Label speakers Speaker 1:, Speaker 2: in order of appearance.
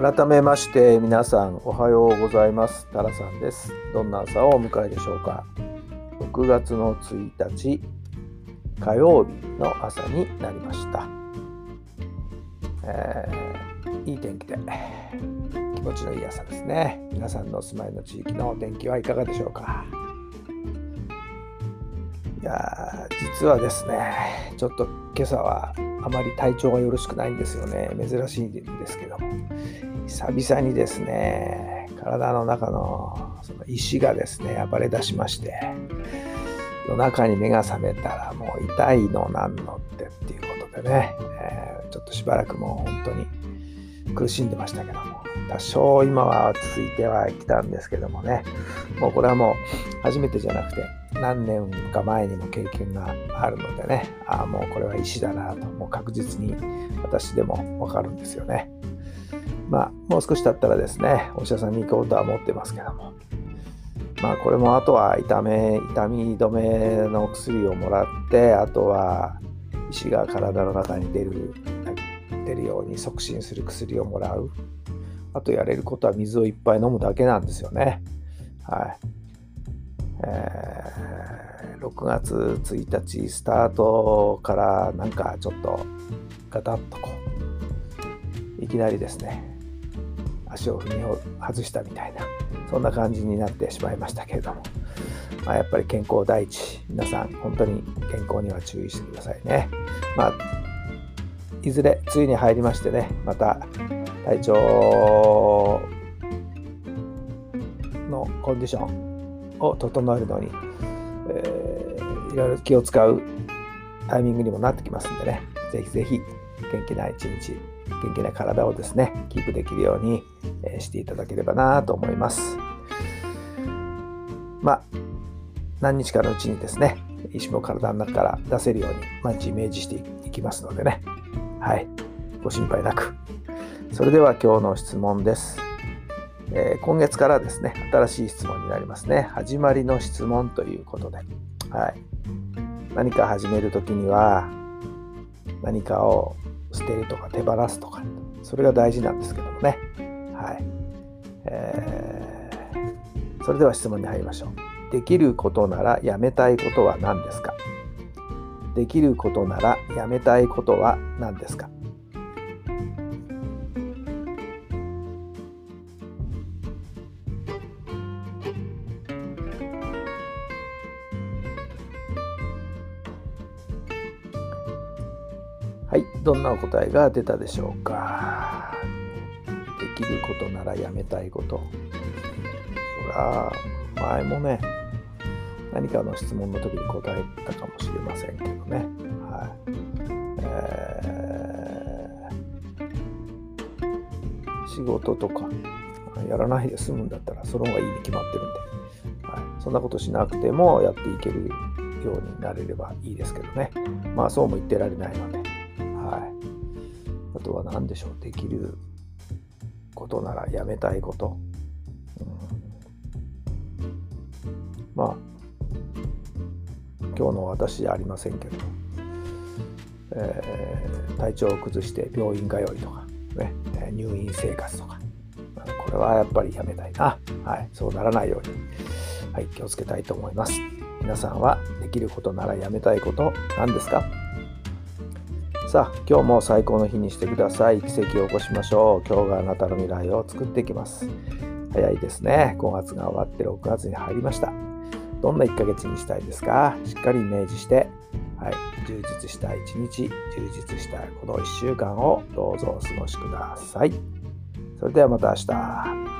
Speaker 1: 改めまして皆さんおはようございます。タラさんです。どんな朝をお迎えでしょうか。6月の1日火曜日の朝になりました、えー、いい天気で気持ちのいい朝ですね。皆さんのお住まいの地域のお天気はいかがでしょうか。いや実はですねちょっと今朝はあまり体調がよろしくないんですよね。珍しいんですけども。久々にですね体の中のその石がですね暴れ出しまして夜中に目が覚めたらもう痛いのなんのってっていうことでね、えー、ちょっとしばらくもう本当に苦しんでましたけども。多少今は落ち着いてはきたんですけどもね。もうこれはもう初めてじゃなくて何年か前にも経験があるのでねああもうこれは石だなともう確実に私でもわかるんですよね。まあもう少し経ったらですねお医者さんに行こうとは思ってますけども。まあこれもあとは痛め痛み止めの薬をもらってあとは石が体の中に出る出るように促進する薬をもらう。あとやれることは水をいっぱい飲むだけなんですよね。はい、えー、6月1日スタートからなんかちょっとガタッとこういきなりですね足を踏み外したみたいなそんな感じになってしまいましたけれども、まあ、やっぱり健康第一皆さん本当に健康には注意してくださいね。まあいずれ梅雨に入りましてねまた体調のコンディションを整えるのに、えー、いろいろ気を使うタイミングにもなってきますんでね。ぜひぜひ元気な一日元気な体をですねキープできるように、えー、していただければなと思います。まあ何日かのうちにですね意志も体の中から出せるように毎日イメージしていきますのでね。はい。ご心配なく。それでは今日の質問です、えー、今月からですね新しい質問になりますね。始まりの質問ということで、はい、何か始めるときには何かを捨てるとか手放すとかそれが大事なんですけどもね。はい、えー、それでは質問に入りましょう。できることならやめたいことは何ですか？できることならやめたいことは何ですか？はい、どんなお答えが出たでしょうか？できることならやめたいこと。そら、前もね、何かの質問の時に答えたかもしれませんけどね。はい。えー、仕事とか、やらないで済むんだったら、その方がいいに決まってるんで、はい、そんなことしなくてもやっていけるようになれればいいですけどね。まあそうも言ってられないので。はい。あとは何でしょう、できることならやめたいこと。うん、まあ、今日の私じゃありませんけど、えー、体調を崩して病院通いとか、ね、入院生活とか、これはやっぱりやめたいな。はい、そうならないように、はい、気をつけたいと思います。皆さんはできることならやめたいこと何ですか？さあ、今日も最高の日にしてください。奇跡を起こしましょう。今日があなたの未来を作っていきます。早いですね。5月が終わって6月に入りました。どんな1ヶ月にしたいですか？しっかりイメージして、はい、充実した一日、充実したこの1週間をどうぞお過ごしください。それではまた明日。